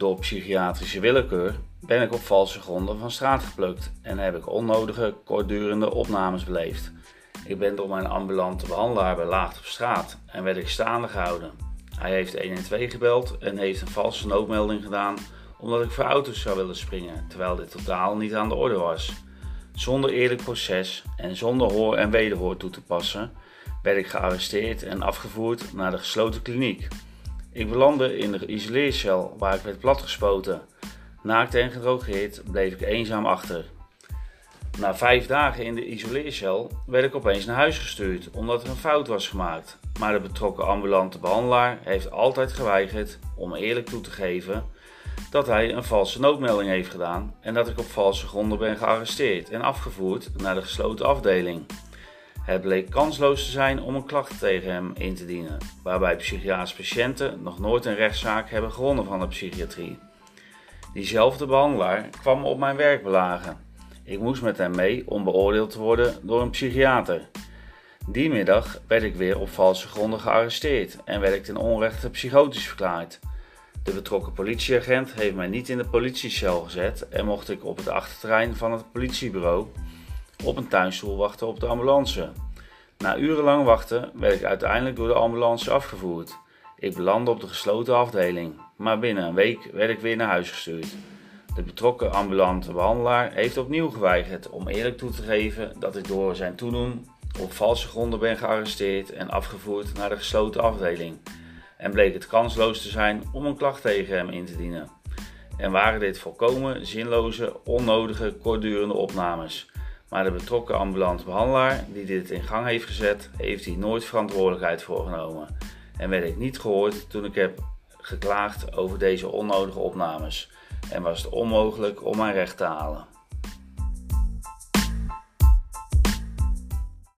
Door psychiatrische willekeur ben ik op valse gronden van straat geplukt en heb ik onnodige, kortdurende opnames beleefd. Ik ben door mijn ambulante behandelaar belaagd op straat en werd ik staande gehouden. Hij heeft 112 gebeld en heeft een valse noodmelding gedaan omdat ik voor auto's zou willen springen, terwijl dit totaal niet aan de orde was. Zonder eerlijk proces en zonder hoor en wederhoor toe te passen, werd ik gearresteerd en afgevoerd naar de gesloten kliniek. Ik belandde in de isoleercel waar ik werd platgespoten. Naakt en gedrogeerd bleef ik eenzaam achter. Na vijf dagen in de isoleercel werd ik opeens naar huis gestuurd omdat er een fout was gemaakt. Maar de betrokken ambulante behandelaar heeft altijd geweigerd om eerlijk toe te geven dat hij een valse noodmelding heeft gedaan en dat ik op valse gronden ben gearresteerd en afgevoerd naar de gesloten afdeling. Het bleek kansloos te zijn om een klacht tegen hem in te dienen, waarbij psychiatrische patiënten nog nooit een rechtszaak hebben gewonnen van de psychiatrie. Diezelfde behandelaar kwam op mijn werk belagen. Ik moest met hem mee om beoordeeld te worden door een psychiater. Die middag werd ik weer op valse gronden gearresteerd en werd ik ten onrechte psychotisch verklaard. De betrokken politieagent heeft mij niet in de politiecel gezet en mocht ik op het achterterrein van het politiebureau op een tuinstoel wachten op de ambulance. Na urenlang wachten werd ik uiteindelijk door de ambulance afgevoerd. Ik belandde op de gesloten afdeling, maar binnen een week werd ik weer naar huis gestuurd. De betrokken ambulante behandelaar heeft opnieuw geweigerd om eerlijk toe te geven dat ik door zijn toedoen op valse gronden ben gearresteerd en afgevoerd naar de gesloten afdeling. En bleek het kansloos te zijn om een klacht tegen hem in te dienen. En waren dit volkomen zinloze, onnodige, kortdurende opnames. Maar de betrokken ambulante behandelaar die dit in gang heeft gezet, heeft hier nooit verantwoordelijkheid voor genomen. En werd ik niet gehoord toen ik heb geklaagd over deze onnodige opnames. En was het onmogelijk om mijn recht te halen.